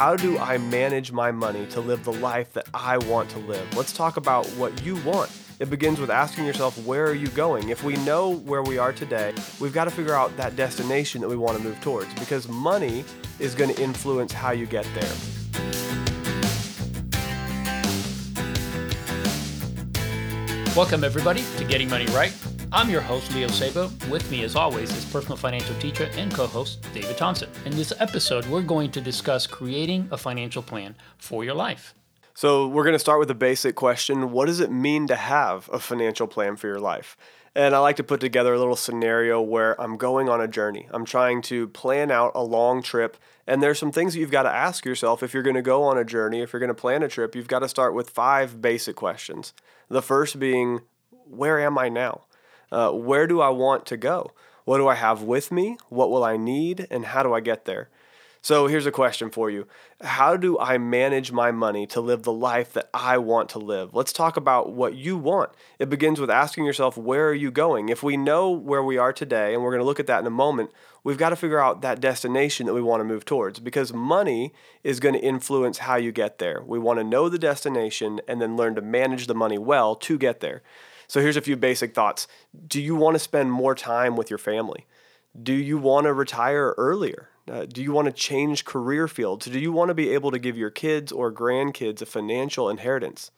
how do I manage my money to live the life that I want to live? Let's talk about what you want. It begins with asking yourself, where are you going? If we know where we are today, we've got to figure out that destination that we want to move towards because money is going to influence how you get there. Welcome, everybody, to Getting Money Right. I'm your host, Leo Sabo. With me, as always, is personal financial teacher and co host, David Thompson. In this episode, we're going to discuss creating a financial plan for your life. So, we're going to start with a basic question What does it mean to have a financial plan for your life? And I like to put together a little scenario where I'm going on a journey. I'm trying to plan out a long trip. And there's some things that you've got to ask yourself if you're going to go on a journey, if you're going to plan a trip, you've got to start with five basic questions. The first being, Where am I now? Uh, where do I want to go? What do I have with me? What will I need? And how do I get there? So here's a question for you How do I manage my money to live the life that I want to live? Let's talk about what you want. It begins with asking yourself, Where are you going? If we know where we are today, and we're going to look at that in a moment, we've got to figure out that destination that we want to move towards because money is going to influence how you get there. We want to know the destination and then learn to manage the money well to get there. So here's a few basic thoughts. Do you want to spend more time with your family? Do you want to retire earlier? Uh, do you want to change career fields? Do you want to be able to give your kids or grandkids a financial inheritance?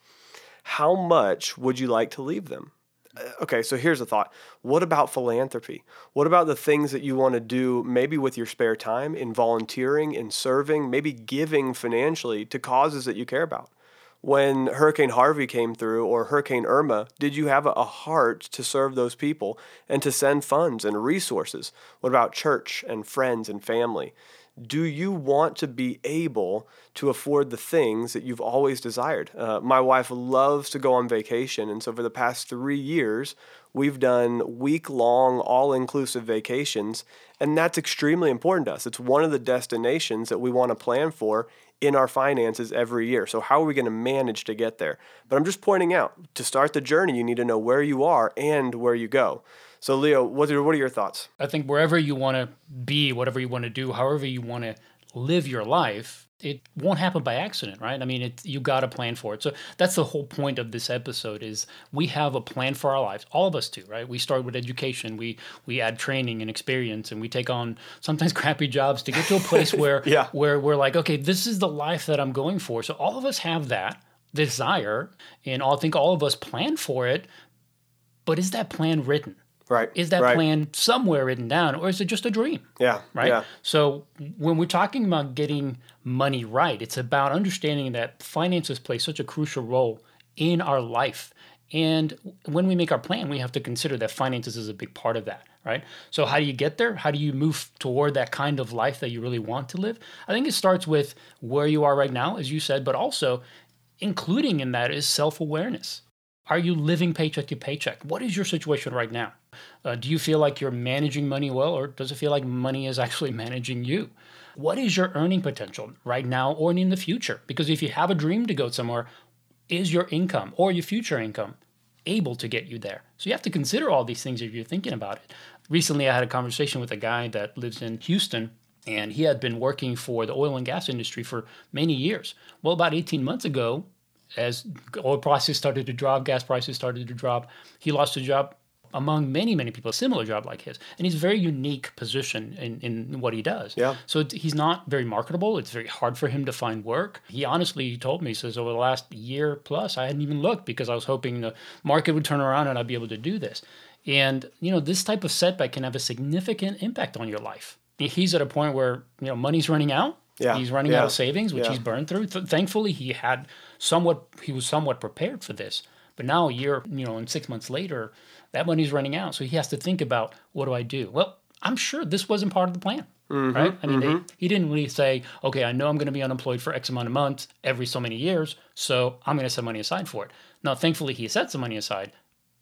How much would you like to leave them? Uh, okay, so here's a thought. What about philanthropy? What about the things that you want to do maybe with your spare time in volunteering, in serving, maybe giving financially to causes that you care about? When Hurricane Harvey came through or Hurricane Irma, did you have a heart to serve those people and to send funds and resources? What about church and friends and family? Do you want to be able to afford the things that you've always desired? Uh, my wife loves to go on vacation, and so for the past three years, we've done week long, all inclusive vacations, and that's extremely important to us. It's one of the destinations that we want to plan for in our finances every year. So, how are we going to manage to get there? But I'm just pointing out to start the journey, you need to know where you are and where you go. So, Leo, what are, what are your thoughts? I think wherever you want to be, whatever you want to do, however you want to live your life, it won't happen by accident, right? I mean, it, you got to plan for it. So that's the whole point of this episode is we have a plan for our lives. All of us do, right? We start with education, we we add training and experience, and we take on sometimes crappy jobs to get to a place where yeah. where we're like, okay, this is the life that I'm going for. So all of us have that desire, and I think all of us plan for it. But is that plan written? Right. Is that right. plan somewhere written down or is it just a dream? Yeah. Right. Yeah. So when we're talking about getting money right, it's about understanding that finances play such a crucial role in our life. And when we make our plan, we have to consider that finances is a big part of that, right? So, how do you get there? How do you move toward that kind of life that you really want to live? I think it starts with where you are right now, as you said, but also including in that is self awareness. Are you living paycheck to paycheck? What is your situation right now? Uh, do you feel like you're managing money well, or does it feel like money is actually managing you? What is your earning potential right now or in the future? Because if you have a dream to go somewhere, is your income or your future income able to get you there? So you have to consider all these things if you're thinking about it. Recently, I had a conversation with a guy that lives in Houston, and he had been working for the oil and gas industry for many years. Well, about 18 months ago, as oil prices started to drop, gas prices started to drop, he lost his job among many, many people, a similar job like his. And he's a very unique position in, in what he does. Yeah. So he's not very marketable. It's very hard for him to find work. He honestly told me, he says, over the last year plus, I hadn't even looked because I was hoping the market would turn around and I'd be able to do this. And, you know, this type of setback can have a significant impact on your life. He's at a point where, you know, money's running out. Yeah. He's running yeah. out of savings, which yeah. he's burned through. Th- thankfully, he had somewhat, he was somewhat prepared for this. But now a year, you know, and six months later, that money's running out. So he has to think about what do I do? Well, I'm sure this wasn't part of the plan. Mm-hmm, right? I mean, mm-hmm. they, he didn't really say, okay, I know I'm going to be unemployed for X amount of months every so many years, so I'm going to set money aside for it. Now, thankfully, he set some money aside,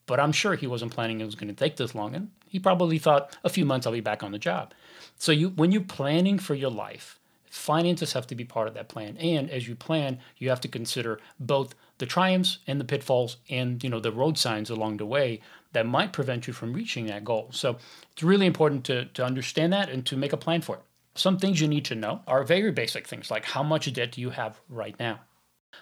but I'm sure he wasn't planning it was going to take this long, and he probably thought a few months I'll be back on the job. So, you when you're planning for your life, finances have to be part of that plan, and as you plan, you have to consider both the triumphs and the pitfalls and you know the road signs along the way that might prevent you from reaching that goal. So it's really important to, to understand that and to make a plan for it. Some things you need to know are very basic things like how much debt do you have right now?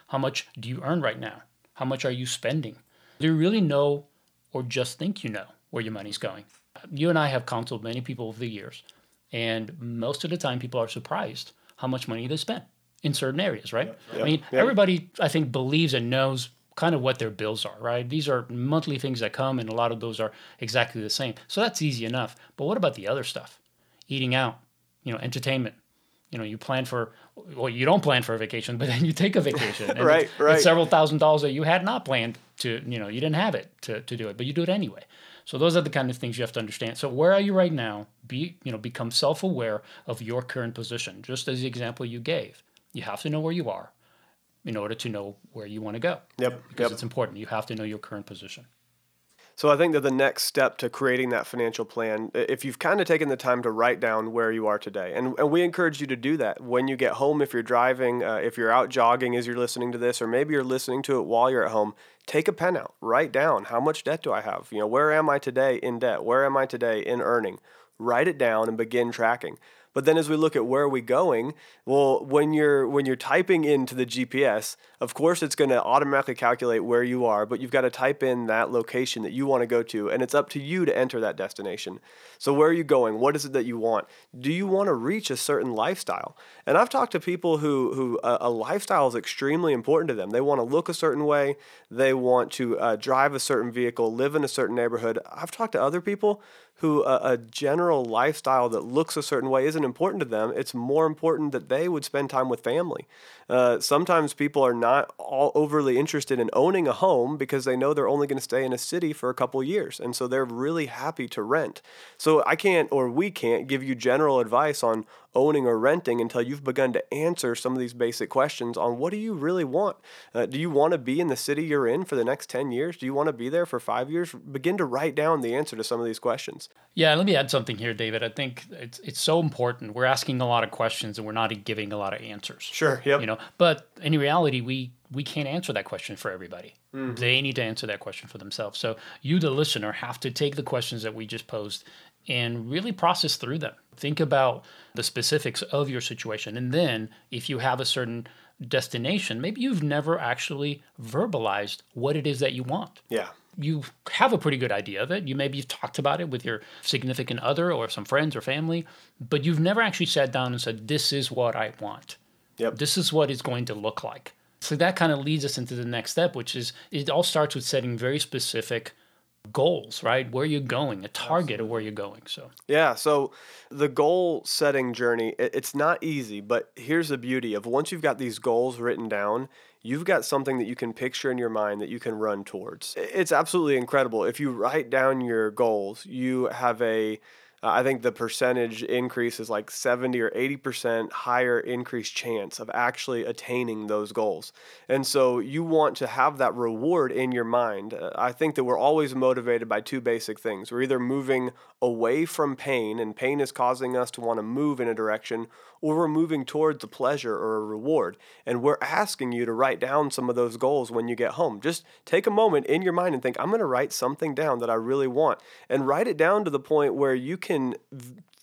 How much do you earn right now? How much are you spending? Do you really know or just think you know where your money's going? You and I have counseled many people over the years, and most of the time people are surprised how much money they spend in certain areas, right? I mean, Yep. everybody I think believes and knows kind of what their bills are, right? These are monthly things that come and a lot of those are exactly the same. So that's easy enough. But what about the other stuff? Eating out, you know, entertainment. You know, you plan for well, you don't plan for a vacation, but then you take a vacation. and Right, it's, right. It's several thousand dollars that you had not planned to, you know, you didn't have it to, to do it, but you do it anyway. So those are the kind of things you have to understand. So where are you right now? Be, you know, become self-aware of your current position. Just as the example you gave, you have to know where you are in order to know where you want to go. Yep, Because yep. it's important. You have to know your current position. So I think that the next step to creating that financial plan, if you've kind of taken the time to write down where you are today, and, and we encourage you to do that when you get home, if you're driving, uh, if you're out jogging as you're listening to this, or maybe you're listening to it while you're at home, take a pen out, write down how much debt do I have? You know, where am I today in debt? Where am I today in earning? Write it down and begin tracking. But then as we look at where are we going, well, when you're when you're typing into the GPS, of course it's going to automatically calculate where you are, but you've got to type in that location that you want to go to, and it's up to you to enter that destination. So where are you going? What is it that you want? Do you want to reach a certain lifestyle? And I've talked to people who who a, a lifestyle is extremely important to them. They want to look a certain way, they want to uh, drive a certain vehicle, live in a certain neighborhood. I've talked to other people who uh, a general lifestyle that looks a certain way isn't important to them. It's more important that they would spend time with family. Uh, sometimes people are not all overly interested in owning a home because they know they're only going to stay in a city for a couple years, and so they're really happy to rent. So I can't, or we can't, give you general advice on owning or renting until you've begun to answer some of these basic questions on what do you really want? Uh, do you want to be in the city you're in for the next 10 years? Do you want to be there for five years? Begin to write down the answer to some of these questions. Yeah, let me add something here, David. I think it's it's so important. We're asking a lot of questions and we're not giving a lot of answers. Sure. Yep. You know, but in reality, we we can't answer that question for everybody. They need to answer that question for themselves. So you, the listener, have to take the questions that we just posed and really process through them. Think about the specifics of your situation, and then if you have a certain destination, maybe you've never actually verbalized what it is that you want yeah. you have a pretty good idea of it. You maybe you've talked about it with your significant other or some friends or family, but you've never actually sat down and said, "This is what I want. Yep. This is what it's going to look like." So that kind of leads us into the next step, which is it all starts with setting very specific goals, right? Where you're going, a target of where you're going. So Yeah, so the goal setting journey, it's not easy, but here's the beauty of once you've got these goals written down, you've got something that you can picture in your mind that you can run towards. It's absolutely incredible. If you write down your goals, you have a uh, I think the percentage increase is like 70 or 80% higher increased chance of actually attaining those goals. And so you want to have that reward in your mind. Uh, I think that we're always motivated by two basic things. We're either moving away from pain, and pain is causing us to want to move in a direction, or we're moving towards a pleasure or a reward. And we're asking you to write down some of those goals when you get home. Just take a moment in your mind and think, I'm going to write something down that I really want. And write it down to the point where you can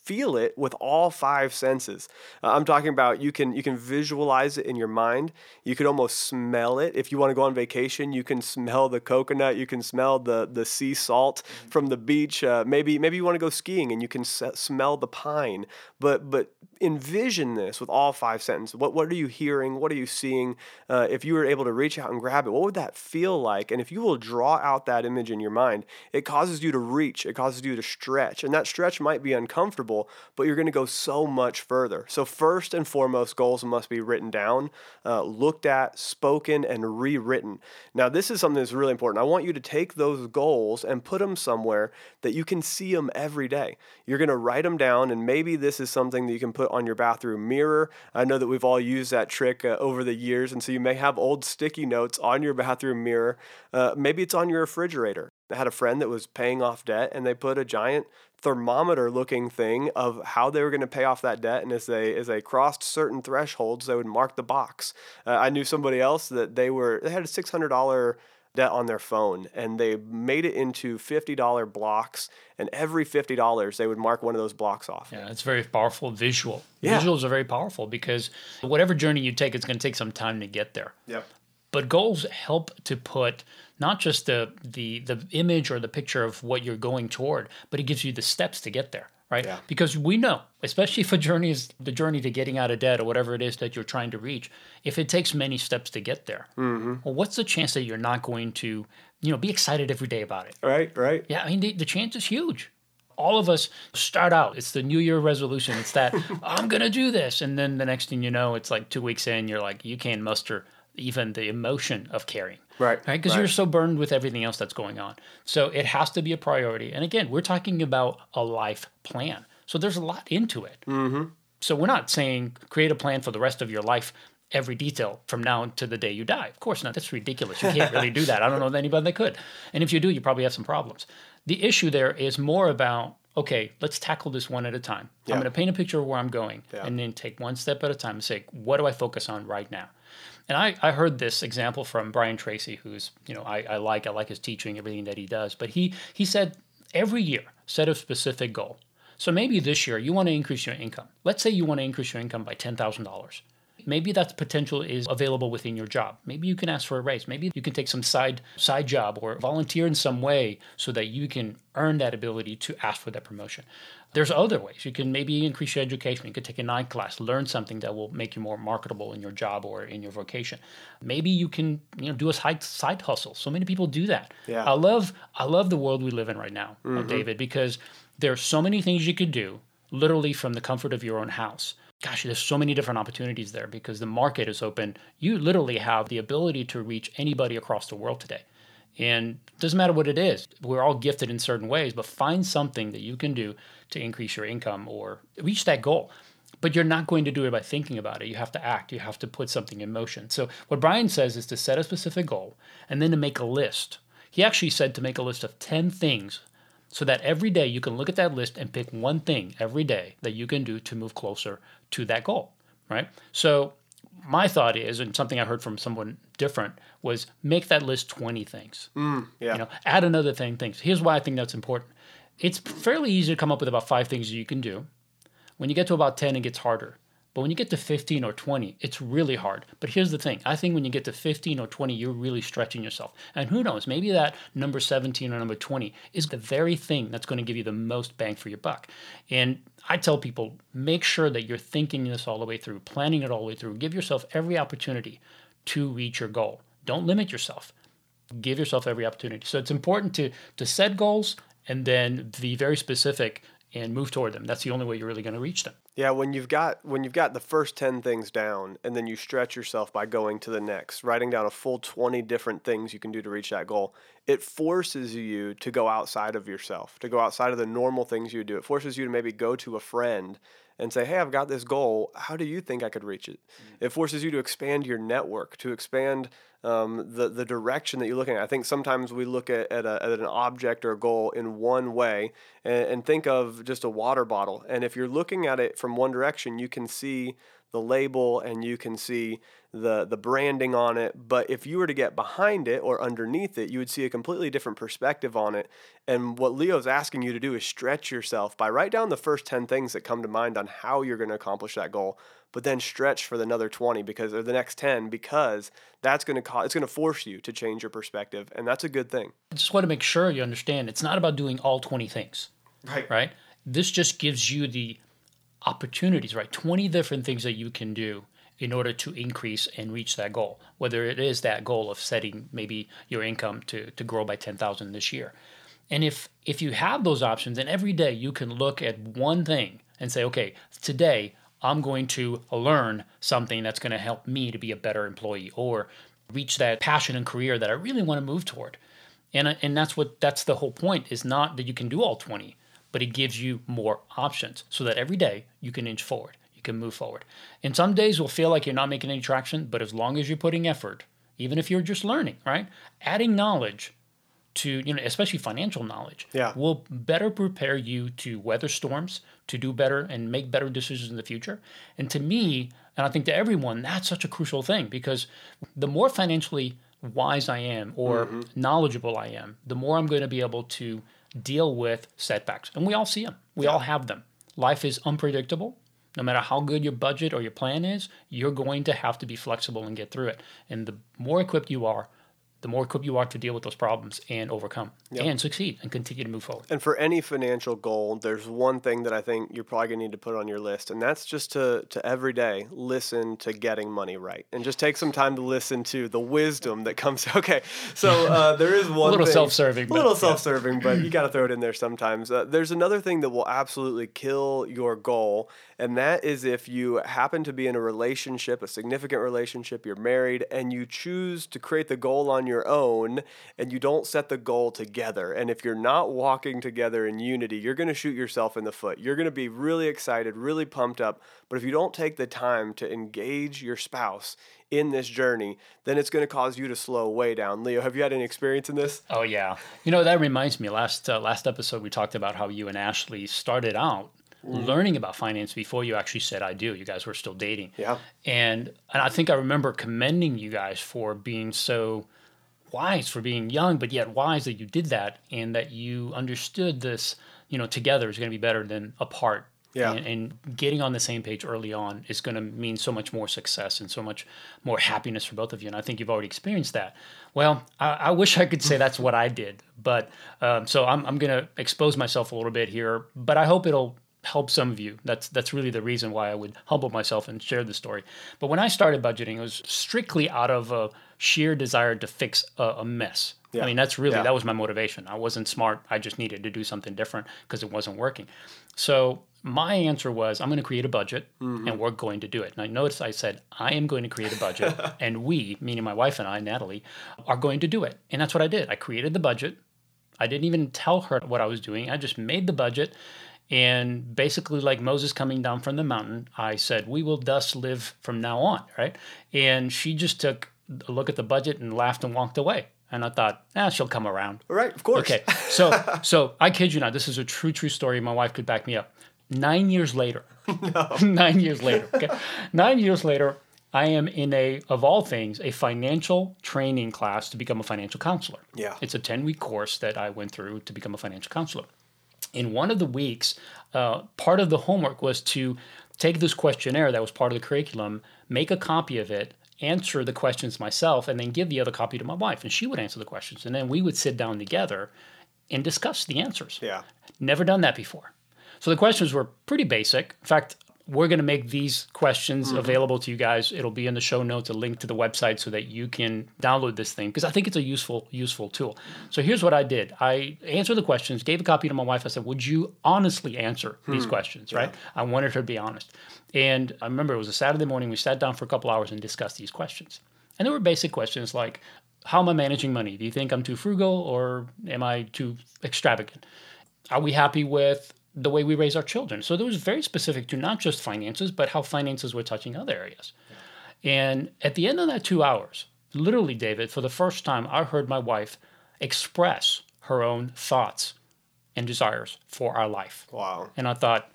feel it with all five senses. Uh, I'm talking about you can you can visualize it in your mind. You could almost smell it. If you want to go on vacation, you can smell the coconut. You can smell the the sea salt from the beach. Uh, maybe maybe you want to go skiing and you can s- smell the pine. But but envision this with all five sentences. What what are you hearing? What are you seeing? Uh, if you were able to reach out and grab it, what would that feel like? And if you will draw out that image in your mind, it causes you to reach. It causes you to stretch, and that stretch might be uncomfortable, but you're going to go so much further. So first and foremost, goals must be written down, uh, looked at, spoken, and rewritten. Now this is something that's really important. I want you to take those goals and put them somewhere that you can see them every day. You're going to write them down, and maybe this is something that you can put on your bathroom mirror. I know that we've all used that trick uh, over the years, and so you may have old sticky notes on your bathroom mirror. Uh, maybe it's on your refrigerator. I had a friend that was paying off debt, and they put a giant thermometer looking thing of how they were going to pay off that debt and as they as they crossed certain thresholds they would mark the box uh, i knew somebody else that they were they had a $600 debt on their phone and they made it into $50 blocks and every $50 they would mark one of those blocks off. Yeah, it's very powerful visual. Yeah. Visuals are very powerful because whatever journey you take, it's going to take some time to get there. Yep. But goals help to put not just the the the image or the picture of what you're going toward, but it gives you the steps to get there, right? Yeah. Because we know, especially if a journey is the journey to getting out of debt or whatever it is that you're trying to reach, if it takes many steps to get there, Mm-hmm. well, what's the chance that you're not going to, you know, be excited every day about it? Right, right. Yeah, I mean, the, the chance is huge. All of us start out, it's the New Year resolution. It's that, I'm going to do this. And then the next thing you know, it's like two weeks in, you're like, you can't muster even the emotion of caring. Right, Right. Because right. you're so burned with everything else that's going on. So it has to be a priority. And again, we're talking about a life plan. So there's a lot into it. Mm-hmm. So we're not saying create a plan for the rest of your life, every detail from now to the day you die. Of course not. That's ridiculous. You can't really do that. I don't know anybody that could. And if you do, you probably have some problems. The issue there is more about okay, let's tackle this one at a time. Yeah. I'm going to paint a picture of where I'm going Yeah. and then take one step at a time and say, what do I focus on right now? And I, I heard this example from Brian Tracy, who's, you know, I, I like, I like his teaching, everything that he does. But he, he said every year, set a specific goal. So maybe this year you want to increase your income. Let's say you want to increase your income by $10,000. Maybe that potential is available within your job. Maybe you can ask for a raise. Maybe you can take some side side job or volunteer in some way so that you can earn that ability to ask for that promotion. There's other ways. You can maybe increase your education. You could take a night class, learn something that will make you more marketable in your job or in your vocation. Maybe you can, you know, do a side side hustle. So many people do that. Yeah. I love I love the world we live in right now, uh, David, because there are so many things you could do literally from the comfort of your own house. Gosh, there's so many different opportunities there because the market is open. You literally have the ability to reach anybody across the world today. And doesn't matter what it is. We're all gifted in certain ways, but find something that you can do to increase your income or reach that goal. But you're not going to do it by thinking about it. You have to act. You have to put something in motion. So what Brian says is to set a specific goal and then to make a list. He actually said to make a list of 10 things so that every day you can look at that list and pick one thing every day that you can do to move closer to that goal, right? So my thought is, and something I heard from someone different was make that list 20 things. Mm, yeah. You know, add another thing, things. Here's why I think that's important. It's fairly easy to come up with about five things you can do. When you get to about 10, it gets harder. But when you get to 15 or 20, it's really hard. But here's the thing I think when you get to 15 or 20, you're really stretching yourself. And who knows, maybe that number 17 or number 20 is the very thing that's going to give you the most bang for your buck. And I tell people make sure that you're thinking this all the way through, planning it all the way through. Give yourself every opportunity to reach your goal. Don't limit yourself give yourself every opportunity. So it's important to to set goals and then be very specific and move toward them. That's the only way you're really going to reach them. Yeah, when you've got when you've got the first 10 things down and then you stretch yourself by going to the next, writing down a full 20 different things you can do to reach that goal, it forces you to go outside of yourself, to go outside of the normal things you do. It forces you to maybe go to a friend and say, "Hey, I've got this goal. How do you think I could reach it?" It forces you to expand your network, to expand um, the the direction that you're looking at. I think sometimes we look at, at, a, at an object or a goal in one way and, and think of just a water bottle. And if you're looking at it from one direction, you can see the label and you can see the the branding on it but if you were to get behind it or underneath it you would see a completely different perspective on it and what leo's asking you to do is stretch yourself by write down the first 10 things that come to mind on how you're going to accomplish that goal but then stretch for the another 20 because or the next 10 because that's going to cause it's going to force you to change your perspective and that's a good thing I just want to make sure you understand it's not about doing all 20 things, right right? This just gives you the opportunities, right? 20 different things that you can do in order to increase and reach that goal. Whether it is that goal of setting maybe your income to, to grow by 10,000 this year. And if if you have those options, then every day you can look at one thing and say, okay, today I'm going to learn something that's going to help me to be a better employee or reach that passion and career that I really want to move toward. And and that's what that's the whole point is not that you can do all 20, but it gives you more options so that every day you can inch forward, can move forward. And some days will feel like you're not making any traction, but as long as you're putting effort, even if you're just learning, right? Adding knowledge to, you know, especially financial knowledge, Yeah. will better prepare you to weather storms, to do better and make better decisions in the future. And to me, and I think to everyone, that's such a crucial thing because the more financially wise I am or mm-hmm. knowledgeable I am, the more I'm going to be able to deal with setbacks. And we all see them, we all have them. Life is unpredictable. No matter how good your budget or your plan is, you're going to have to be flexible and get through it. And the more equipped you are, the more equipped you are to deal with those problems and overcome and succeed and continue to move forward. And for any financial goal, there's one thing that I think you're probably gonna need to put on your list, and that's just to to every day listen to getting money right, and just take some time to listen to the wisdom that comes. Okay, so uh, there is one little thing- self-serving, a little yeah. self-serving, but you got to throw it in there sometimes. Uh, there's another thing that will absolutely kill your goal, and that is if you happen to be in a relationship, a significant relationship, you're married, and you choose to create the goal on your own, and you don't set the goal together. And if you're not walking together in unity, you're going to shoot yourself in the foot. You're going to be really excited, really pumped up, but if you don't take the time to engage your spouse in this journey, then it's going to cause you to slow way down. Leo, have you had any experience in this? Oh yeah, you know that reminds me. Last uh, last episode we talked about how you and Ashley started out learning about finance before you actually said I do. You guys were still dating. Yeah. And and I think I remember commending you guys for being so wise, for being young but yet wise that you did that and that you understood this. You know, together is going to be better than apart. Yeah. And, and getting on the same page early on is going to mean so much more success and so much more happiness for both of you. And I think you've already experienced that. Well, I, I wish I could say that's what I did, but um, so I'm, I'm going to expose myself a little bit here, but I hope it'll help some of you. That's that's really the reason why I would humble myself and share the story. But when I started budgeting, it was strictly out of a sheer desire to fix a, a mess. Yeah. I mean, that's really Yeah. that was my motivation. I wasn't smart. I just needed to do something different because it wasn't working. So my answer was, I'm going to create a budget, mm-hmm. and we're going to do it. And I noticed I said, I am going to create a budget, and we, meaning my wife and I, Natalie, are going to do it. And that's what I did. I created the budget. I didn't even tell her what I was doing. I just made the budget. And basically, like Moses coming down from the mountain, I said, We will thus live from now on, right? And she just took a look at the budget and laughed and walked away. And I thought, ah, she'll come around. Right, of course. Okay. So, so I kid you not, this is a true, true story. My wife could back me up. Nine years later, No. nine years later, okay, nine years later, I am in a, of all things, a financial training class to become a financial counselor. Yeah. It's a 10 week course that I went through to become a financial counselor. In one of the weeks, uh, part of the homework was to take this questionnaire that was part of the curriculum, make a copy of it, answer the questions myself, and then give the other copy to my wife. And she would answer the questions. And then we would sit down together and discuss the answers. Yeah. Never done that before. So the questions were pretty basic. In fact, we're going to make these questions mm-hmm. available to you guys. It'll be in the show notes, a link to the website so that you can download this thing because I think it's a useful useful tool. So here's what I did. I answered the questions, gave a copy to my wife. I said, "Would you honestly answer these hmm. questions?" Right? I wanted her to be honest. And I remember it was a Saturday morning. We sat down for a couple hours and discussed these questions. And there were basic questions like, "How am I managing money? Do you think I'm too frugal or am I too extravagant?" are we happy with the way we raise our children? So there was very specific to not just finances, but how finances were touching other areas. And at the end of that two hours, literally, David, for the first time, I heard my wife express her own thoughts and desires for our life. Wow. And I thought,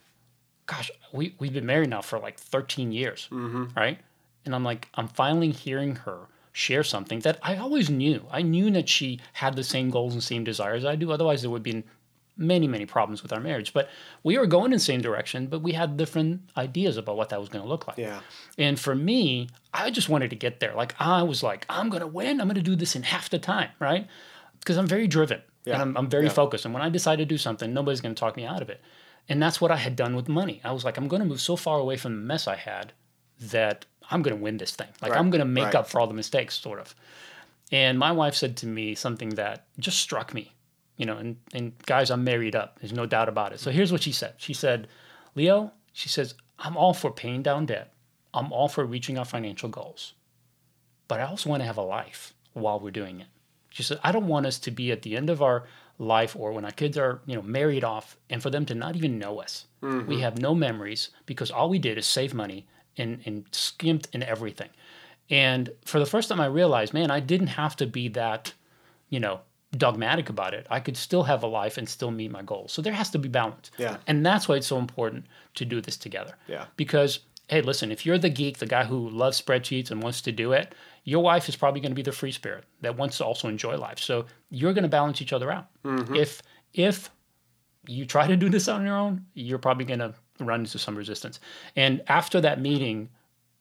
gosh, we, we've been married now for like 13 years, mm-hmm. right? And I'm like, I'm finally hearing her share something that I always knew. I knew that she had the same goals and same desires I do. Otherwise, there would be many, many problems with our marriage. But we were going in the same direction, but we had different ideas about what that was going to look like. Yeah. And for me, I just wanted to get there. Like I was like, I'm gonna win. I'm gonna do this in half the time, right? Because I'm very driven Yeah. and I'm, I'm very Yeah. focused. And when I decide to do something, nobody's gonna talk me out of it. And that's what I had done with money. I was like, I'm gonna move so far away from the mess I had that I'm gonna win this thing. Like Right, I'm gonna make right. up for all the mistakes, sort of. And my wife said to me something that just struck me. You know, and, and guys, I'm married up. There's no doubt about it. So here's what she said. She said, Leo, she says, I'm all for paying down debt. I'm all for reaching our financial goals. But I also want to have a life while we're doing it. She said, I don't want us to be at the end of our life or when our kids are, you know, married off and for them to not even know us. Mm-hmm. We have no memories because all we did is save money and, and skimped in everything. And for the first time I realized, man, I didn't have to be that, you know, dogmatic about it. I could still have a life and still meet my goals. So there has to be balance. Yeah. And that's why it's so important to do this together. Yeah. Because hey, listen, if you're the geek, the guy who loves spreadsheets and wants to do it, your wife is probably going to be the free spirit that wants to also enjoy life. So you're going to balance each other out. Mm-hmm. If if you try to do this on your own, you're probably going to run into some resistance. And after that meeting,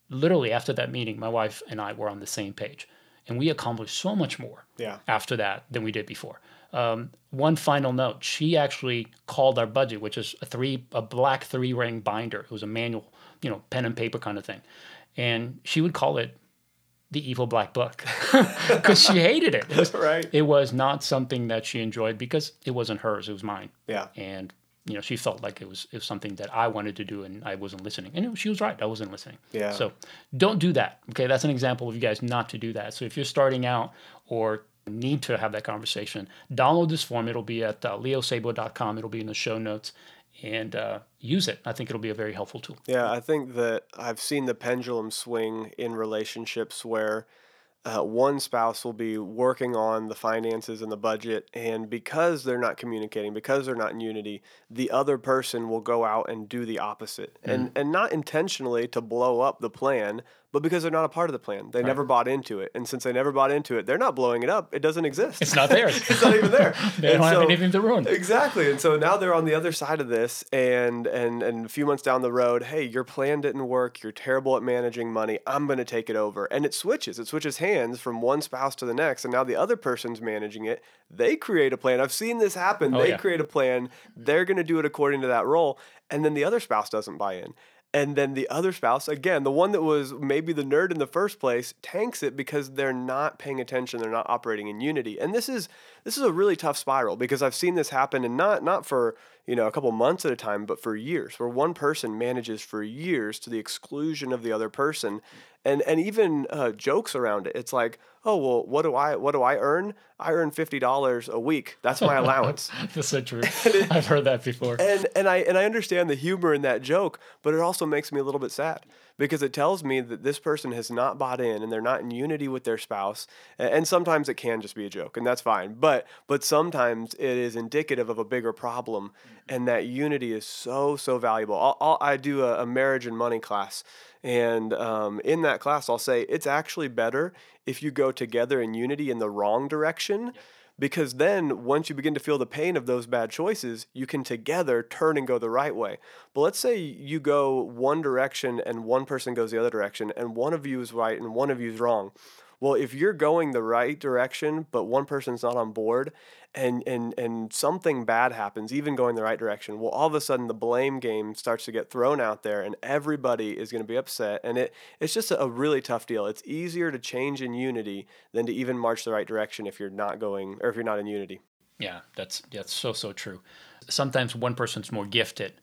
literally after that meeting, my wife and I were on the same page, and we accomplished so much more Yeah. after that than we did before. Um, one final note: she actually called our budget, which is a three, a black three ring binder. It was a manual, you know, pen and paper kind of thing, and she would call it the evil black book because she hated it. It was, Right. it was not something that she enjoyed because it wasn't hers; it was mine Yeah. and you know she felt like it was it was something that I wanted to do and I wasn't listening. And she was right, I wasn't listening. Yeah. So don't do that. Okay, that's an example of you guys not to do that. So if you're starting out or need to have that conversation, download this form. It'll be at uh, leosabo.com. It'll be in the show notes and uh, use it. I think it'll be a very helpful tool. Yeah, I think that I've seen the pendulum swing in relationships where uh, one spouse will be working on the finances and the budget, and because they're not communicating, because they're not in unity, the other person will go out and do the opposite, and and not intentionally to blow up the plan, but because they're not a part of the plan. They never bought into it, and since they never bought into it, they're not blowing it up. It doesn't exist. It's not there. it's not even there. They And don't have anything to ruin. Exactly. And so now they're on the other side of this and and and a few months down the road, hey, your plan didn't work. You're terrible at managing money. I'm going to take it over. And it switches. It switches hands from one spouse to the next and now the other person's managing it. They create a plan. I've seen this happen. Oh, they yeah. create a plan. They're going to do it according to that role and then the other spouse doesn't buy in. And then the other spouse, again, the one that was maybe the nerd in the first place, tanks it because they're not paying attention. They're not operating in unity. And this is this is a really tough spiral because I've seen this happen, and not not for you know a couple months at a time, but for years, where one person manages for years to the exclusion of the other person, and and even uh, jokes around it. It's like, oh well, what do I what do I earn? I earn fifty dollars a week. That's my allowance. That's so true. I've heard that before. And and I and I understand the humor in that joke, but it also makes me a little bit sad because it tells me that this person has not bought in and they're not in unity with their spouse. And sometimes it can just be a joke, and that's fine. But but sometimes it is indicative of a bigger problem, and that unity is so so valuable. I'll, I'll, I do a, a marriage and money class, and um, in that class, I'll say it's actually better if you go together in unity in the wrong direction because then once you begin to feel the pain of those bad choices you can together turn and go the right way. But let's say you go one direction and one person goes the other direction and one of you is right and one of you is wrong well if you're going the right direction but one person's not on board and and and something bad happens even going the right direction well all of a sudden the blame game starts to get thrown out there and everybody is going to be upset and it it's just a really tough deal it's easier to change in unity than to even march the right direction if you're not going or if you're not in unity Yeah, that's that's so so true. Sometimes one person's more gifted,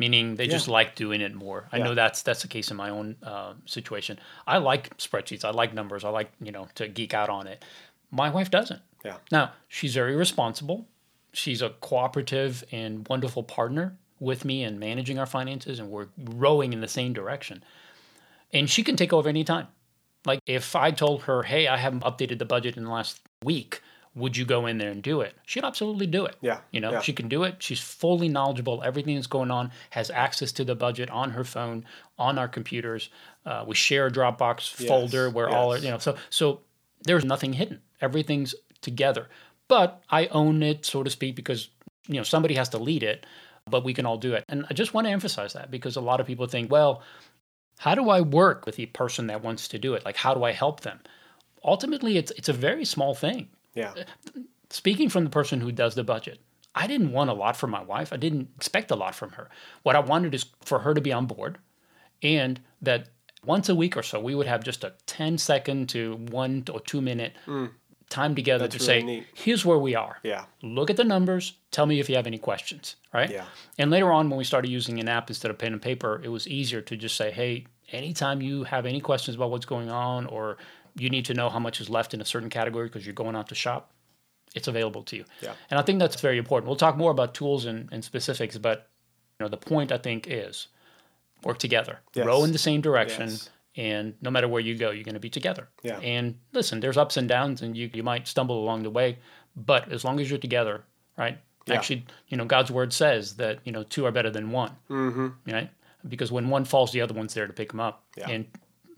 meaning they just like doing it more. I know that's that's the case in my own uh, situation. I like spreadsheets. I like numbers. I like you know to geek out on it. My wife doesn't. Yeah. Now she's very responsible. She's a cooperative and wonderful partner with me in managing our finances, and we're rowing in the same direction. And she can take over anytime. Like if I told her, "Hey, I haven't updated the budget in the last week," would you go in there and do it? She'd absolutely do it. Yeah, You know, yeah. she can do it. She's fully knowledgeable. Everything that's going on has access to the budget on her phone, on our computers. Uh, we share a Dropbox folder where all our, you know. So so there's nothing hidden. Everything's together. But I own it, so to speak, because you know somebody has to lead it. But we can all do it. And I just want to emphasize that because a lot of people think, well, how do I work with the person that wants to do it? Like, how do I help them? Ultimately, it's it's a very small thing yeah speaking from the person who does the budget, I didn't want a lot from my wife. I didn't expect a lot from her. What I wanted is for her to be on board and that once a week or so, we would have just a 10 second to one or two minute hmm. time together to really say, neat. here's where we are. yeah Look at the numbers. Tell me if you have any questions, right? Yeah. And later on, when we started using an app instead of pen and paper, it was easier to just say, hey, anytime you have any questions about what's going on or you need to know how much is left in a certain category because you're going out to shop, it's available to you. Yeah. And I think that's very important. We'll talk more about tools and, and specifics, but you know, the point I think is work together, Yes. row in the same direction. Yes. And no matter where you go, you're going to be together. Yeah. And listen, there's ups and downs, and you, you might stumble along the way, but as long as you're together, right? Yeah. Actually, you know, God's word says that you know two are better than one, mm-hmm right? because when one falls, the other one's there to pick them up. Yeah. And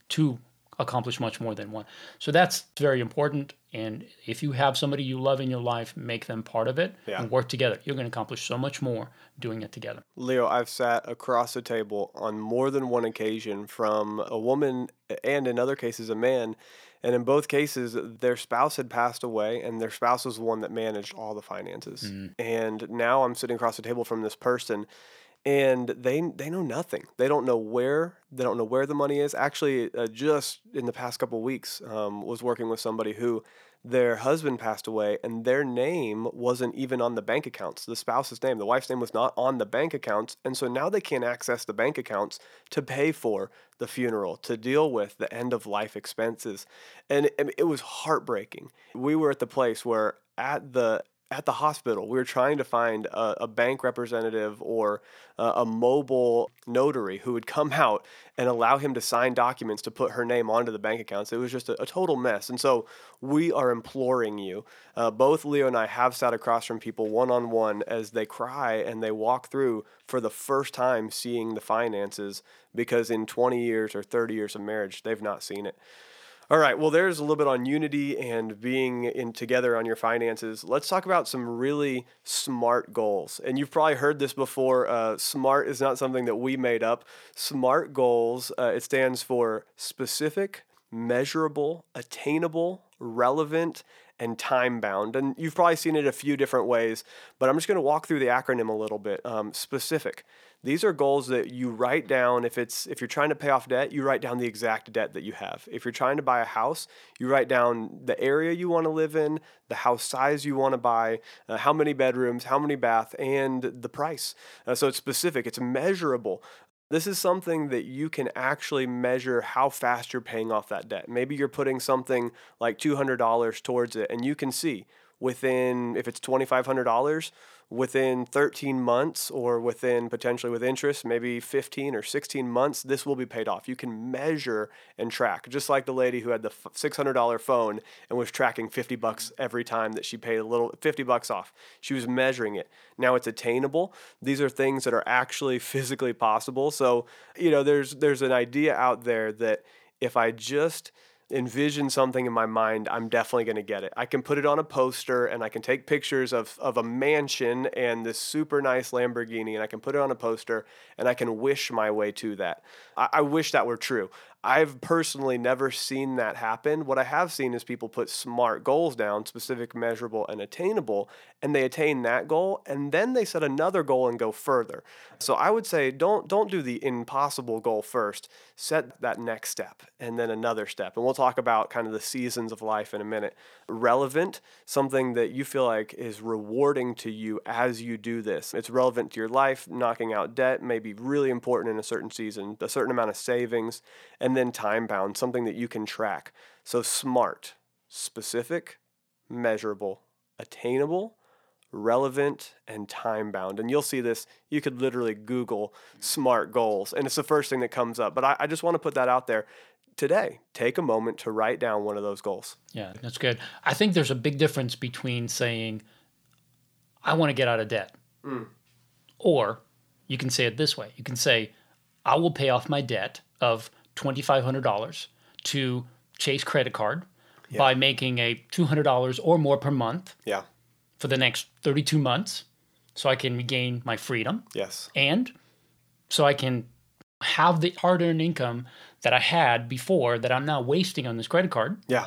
two accomplish much more than one. So that's very important. And if you have somebody you love in your life, make them part of it Yeah. and work together. You're going to accomplish so much more doing it together. Leo, I've sat across the table on more than one occasion from a woman and in other cases a man. And in both cases, their spouse had passed away, and their spouse was the one that managed all the finances. Mm. And now I'm sitting across the table from this person, and they they know nothing. They don't know where they don't know where the money is. Actually, uh, just in the past couple weeks, um, was working with somebody who their husband passed away, and their name wasn't even on the bank accounts. The spouse's name, the wife's name, was not on the bank accounts, and so now they can't access the bank accounts to pay for the funeral, to deal with the end of life expenses, and it, it was heartbreaking. We were at the place where at the at the hospital, we were trying to find a, a bank representative or uh, a mobile notary who would come out and allow him to sign documents to put her name onto the bank accounts. It was just a, a total mess. And so we are imploring you. Uh, both Leo and I have sat across from people one on one as they cry and they walk through for the first time seeing the finances because in 20 years or 30 years of marriage, they've not seen it. All right. Well, there's a little bit on unity and being in together on your finances. Let's talk about some really smart goals. And you've probably heard this before. Uh, smart is not something that we made up. Smart goals. Uh, it stands for specific, measurable, attainable, relevant, and time bound. And you've probably seen it a few different ways, but I'm just going to walk through the acronym a little bit. Um, specific. These are goals that you write down. If it's if you're trying to pay off debt, you write down the exact debt that you have. If you're trying to buy a house, you write down the area you want to live in, the house size you want to buy, uh, how many bedrooms, how many bath, and the price. Uh, so it's specific. It's measurable. This is something that you can actually measure how fast you're paying off that debt. Maybe you're putting something like $200 towards it, and you can see within, if it's $2,500, within 13 months or within potentially with interest, maybe 15 or 16 months, this will be paid off. You can measure and track, just like the lady who had the $600 phone and was tracking 50 bucks every time that she paid a little 50 bucks off. She was measuring it. Now it's attainable. These are things that are actually physically possible. So, you know, there's there's an idea out there that if I just envision something in my mind, I'm definitely going to get it. I can put it on a poster and I can take pictures of, of a mansion and this super nice Lamborghini and I can put it on a poster and I can wish my way to that. I, I wish that were true. I've personally never seen that happen. What I have seen is people put smart goals down, specific, measurable, and attainable, and they attain that goal, and then they set another goal and go further. So I would say don't don't do the impossible goal first. Set that next step and then another step. And we'll talk about kind of the seasons of life in a minute. Relevant, something that you feel like is rewarding to you as you do this. It's relevant to your life, knocking out debt may be really important in a certain season, a certain amount of savings, and then time bound, something that you can track. So smart, specific, measurable, attainable, relevant, and time bound. And you'll see this, you could literally Google smart goals, and it's the first thing that comes up. But I, I just want to put that out there today. Take a moment to write down one of those goals. Yeah, that's good. I think there's a big difference between saying, I want to get out of debt, mm. or you can say it this way you can say, I will pay off my debt of $2,500 to Chase credit card by making a $200 or more per month Yeah. For the next 32 months so I can regain my freedom Yes. and so I can have the hard earned income that I had before that I'm now wasting on this credit card. Yeah.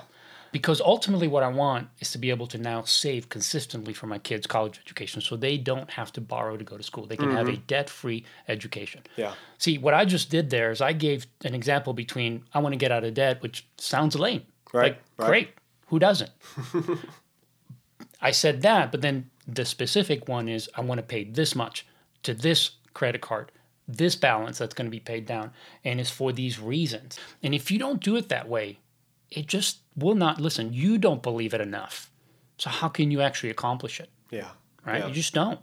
Because ultimately, what I want is to be able to now save consistently for my kids' college education so they don't have to borrow to go to school. They can have mm-hmm. a debt free education. Yeah. See, what I just did there is I gave an example between I want to get out of debt, which sounds lame. Right, Like, right. great. Who doesn't? I said that, but then the specific one is I want to pay this much to this credit card, this balance that's going to be paid down, and it's for these reasons. And if you don't do it that way, it just will not listen. You don't believe it enough. So how can you actually accomplish it? Yeah. right? Yeah. You just don't.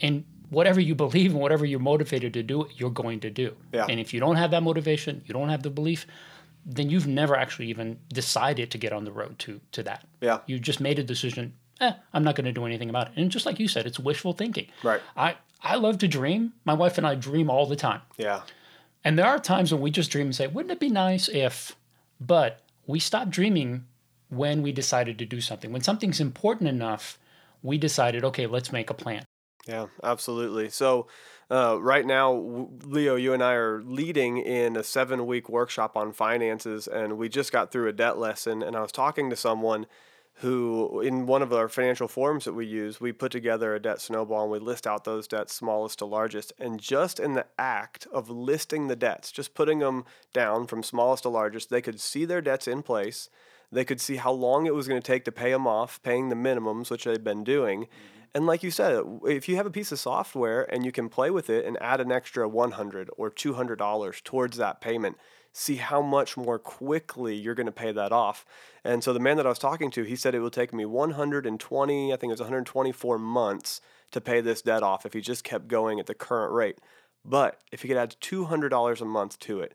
And whatever you believe and whatever you're motivated to do, you're going to do. Yeah. And if you don't have that motivation, you don't have the belief, then you've never actually even decided to get on the road to to that. Yeah. You just made a decision. Eh, I'm not going to do anything about it. And just like you said, it's wishful thinking. Right. I I love to dream. My wife and I dream all the time. Yeah. And there are times when we just dream and say, wouldn't it be nice if, but we stop dreaming when we decided to do something. When something's important enough, we decided, okay, let's make a plan. Yeah, absolutely. So, uh, right now, Leo, you and I are leading in a seven week workshop on finances, and we just got through a debt lesson. And I was talking to someone who, in one of our financial forms that we use, we put together a debt snowball and we list out those debts, smallest to largest. And just in the act of listing the debts, just putting them down from smallest to largest, they could see their debts in place. They could see how long it was going to take to pay them off, paying the minimums, which they've been doing. Mm-hmm and like you said, if you have a piece of software and you can play with it and add an extra 100 or $200 towards that payment, see how much more quickly you're going to pay that off. And so the man that I was talking to, he said it would take me 120, I think it was 124 months to pay this debt off if he just kept going at the current rate. But if he could add $200 a month to it,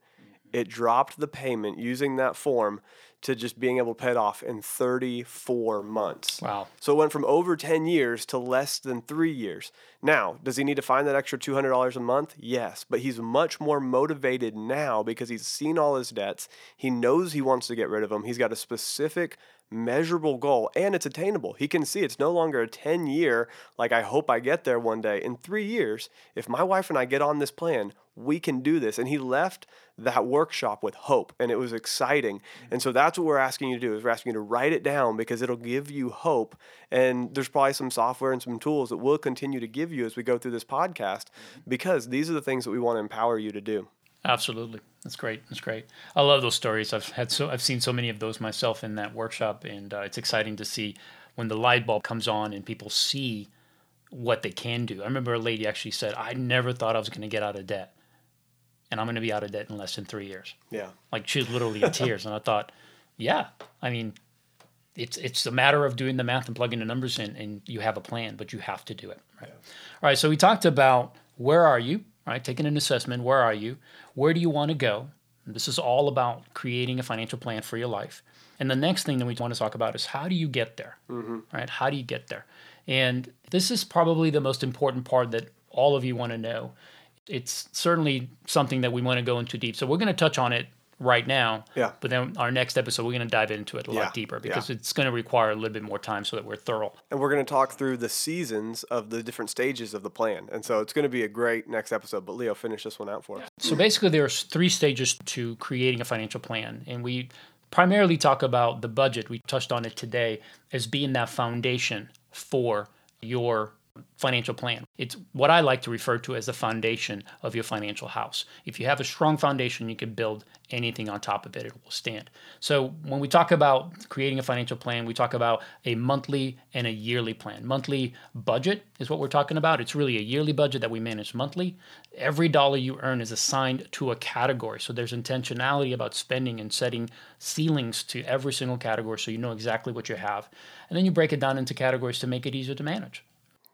it dropped the payment using that form to just being able to pay it off in 34 months. Wow. So it went from over 10 years to less than three years. Now, does he need to find that extra $200 a month? Yes, but he's much more motivated now because he's seen all his debts. He knows he wants to get rid of them. He's got a specific measurable goal and it's attainable. He can see it's no longer a 10 year, like I hope I get there one day. In three years, if my wife and I get on this plan, we can do this. And he left that workshop with hope and it was exciting. Mm-hmm. And so that's what we're asking you to do is we're asking you to write it down because it'll give you hope. And there's probably some software and some tools that we'll continue to give you as we go through this podcast mm-hmm. because these are the things that we want to empower you to do. Absolutely. That's great. That's great. I love those stories. I've had so I've seen so many of those myself in that workshop, and uh, it's exciting to see when the light bulb comes on and people see what they can do. I remember a lady actually said, "I never thought I was going to get out of debt, and I'm going to be out of debt in less than three years." Yeah, like she was literally in tears, and I thought, "Yeah, I mean." It's it's a matter of doing the math and plugging the numbers in, and you have a plan, but you have to do it. Right. Yeah. All right. So we talked about where are you, right? Taking an assessment. Where are you? Where do you want to go? This is all about creating a financial plan for your life. And the next thing that we want to talk about is how do you get there? Mm-hmm. Right? How do you get there? And this is probably the most important part that all of you want to know. It's certainly something that we want to go into deep. So we're going to touch on it right now. Yeah. But then our next episode, we're going to dive into it a yeah. lot deeper because yeah. it's going to require a little bit more time so that we're thorough. And we're going to talk through the seasons of the different stages of the plan. And so it's going to be a great next episode. But Leo, finish this one out for us. So basically, there's three stages to creating a financial plan. And we primarily talk about the budget. We touched on it today as being that foundation for your financial plan. It's what I like to refer to as the foundation of your financial house. If you have a strong foundation, you can build anything on top of it, it will stand. So, when we talk about creating a financial plan, we talk about a monthly and a yearly plan. Monthly budget is what we're talking about. It's really a yearly budget that we manage monthly. Every dollar you earn is assigned to a category. So, there's intentionality about spending and setting ceilings to every single category so you know exactly what you have. And then you break it down into categories to make it easier to manage.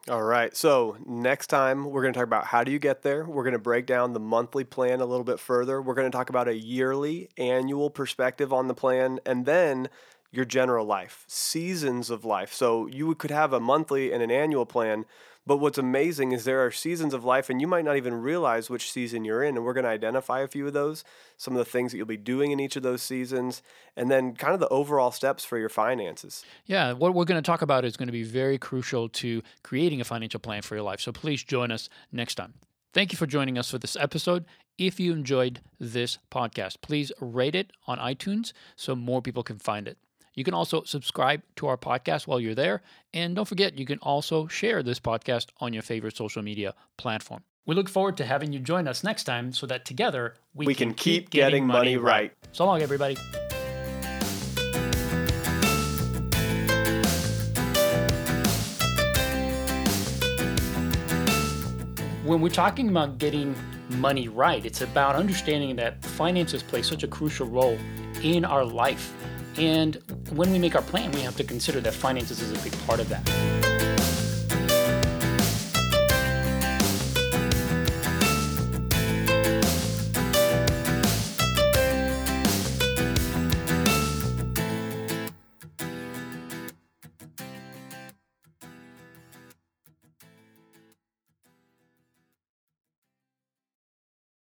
All right. So next time we're going to talk about how do you get there. We're going to break down the monthly plan a little bit further. We're going to talk about a yearly, annual perspective on the plan, and then your general life, seasons of life. So you could have a monthly and an annual plan, but what's amazing is there are seasons of life, and you might not even realize which season you're in. And we're going to identify a few of those, some of the things that you'll be doing in each of those seasons, and then kind of the overall steps for your finances. Yeah, what we're going to talk about is going to be very crucial to creating a financial plan for your life. So please join us next time. Thank you for joining us for this episode. If you enjoyed this podcast, please rate it on iTunes so more people can find it. You can also subscribe to our podcast while you're there. And don't forget, you can also share this podcast on your favorite social media platform. We look forward to having you join us next time so that together we, we can, can, keep, getting, getting money, money right. right. So long, everybody. When we're talking about getting money right, it's about understanding that finances play such a crucial role in our life and when we make our plan, we have to consider that finances is a big part of that.